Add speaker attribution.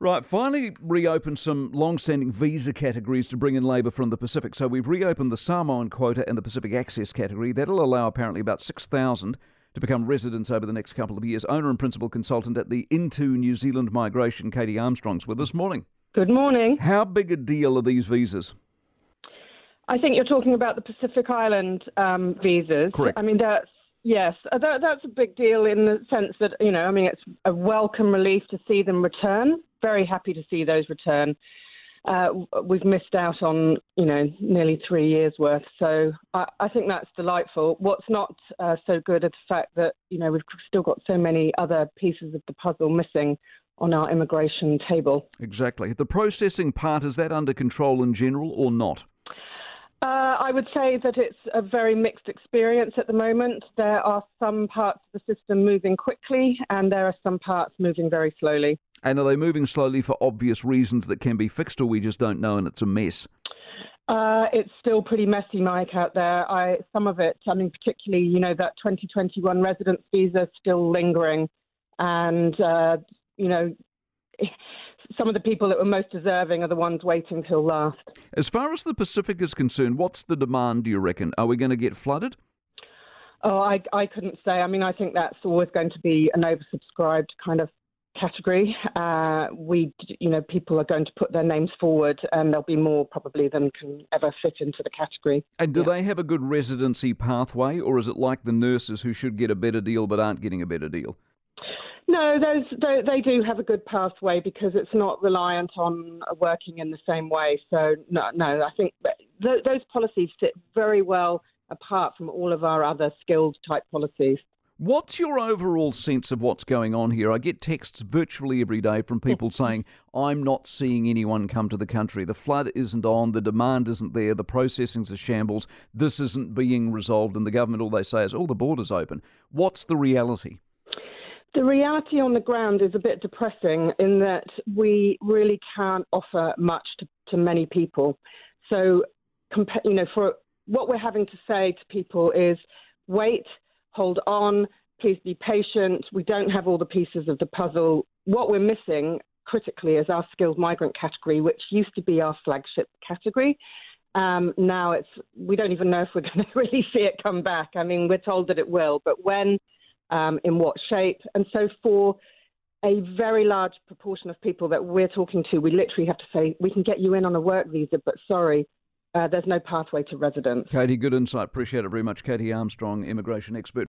Speaker 1: Right, finally reopened some long-standing visa categories to bring in labour from the Pacific. So we've reopened the Samoan quota and the Pacific Access category. That'll allow apparently about 6,000 to become residents over the next couple of years. Owner and principal consultant at the Into New Zealand Migration, Katie Armstrong's with us. This morning.
Speaker 2: Good morning.
Speaker 1: How big a deal are these visas?
Speaker 2: I think you're talking about the Pacific Island um, visas.
Speaker 1: Correct.
Speaker 2: I mean, that's yes, uh, that, that's a big deal in the sense that you know, I mean, it's a welcome relief to see them return. Very happy to see those return. Uh, we've missed out on you know nearly three years worth, so I, I think that's delightful. What's not uh, so good is the fact that you know we've still got so many other pieces of the puzzle missing on our immigration table.
Speaker 1: Exactly. The processing part is that under control in general or not?
Speaker 2: Uh, I would say that it's a very mixed experience at the moment. There are some parts of the system moving quickly, and there are some parts moving very slowly.
Speaker 1: And are they moving slowly for obvious reasons that can be fixed, or we just don't know and it's a mess?
Speaker 2: Uh, it's still pretty messy, Mike, out there. I, some of it, I mean, particularly, you know, that 2021 residence visa still lingering, and uh, you know some of the people that were most deserving are the ones waiting till last.
Speaker 1: As far as the Pacific is concerned, what's the demand, do you reckon? Are we going to get flooded?
Speaker 2: Oh, I, I couldn't say. I mean, I think that's always going to be an oversubscribed kind of category. Uh, we, you know, people are going to put their names forward, and there'll be more probably than can ever fit into the category.
Speaker 1: And do
Speaker 2: Yeah.
Speaker 1: they have a good residency pathway, or is it like the nurses who should get a better deal but aren't getting a better deal?
Speaker 2: No, those they, they do have a good pathway because it's not reliant on working in the same way. So no, no, I think th- those policies fit very well apart from all of our other skilled type policies.
Speaker 1: What's your overall sense of what's going on here? I get texts virtually every day from people saying, I'm not seeing anyone come to the country. The flood isn't on, the demand isn't there, the processing's a shambles, this isn't being resolved, and the government all they say is, oh, the border's open. What's the reality?
Speaker 2: The reality on the ground is a bit depressing in that we really can't offer much to, to many people. So, you know, for what we're having to say to people is wait, hold on, please be patient. We don't have all the pieces of the puzzle. What we're missing critically is our skilled migrant category, which used to be our flagship category. Um, now it's we don't even know if we're going to really see it come back. I mean, we're told that it will, but when, um, in what shape, and so for a very large proportion of people that we're talking to, we literally have to say we can get you in on a work visa, but sorry, uh, there's no pathway to residence.
Speaker 1: Katie, good insight. Appreciate it very much. Katie Armstrong, immigration expert.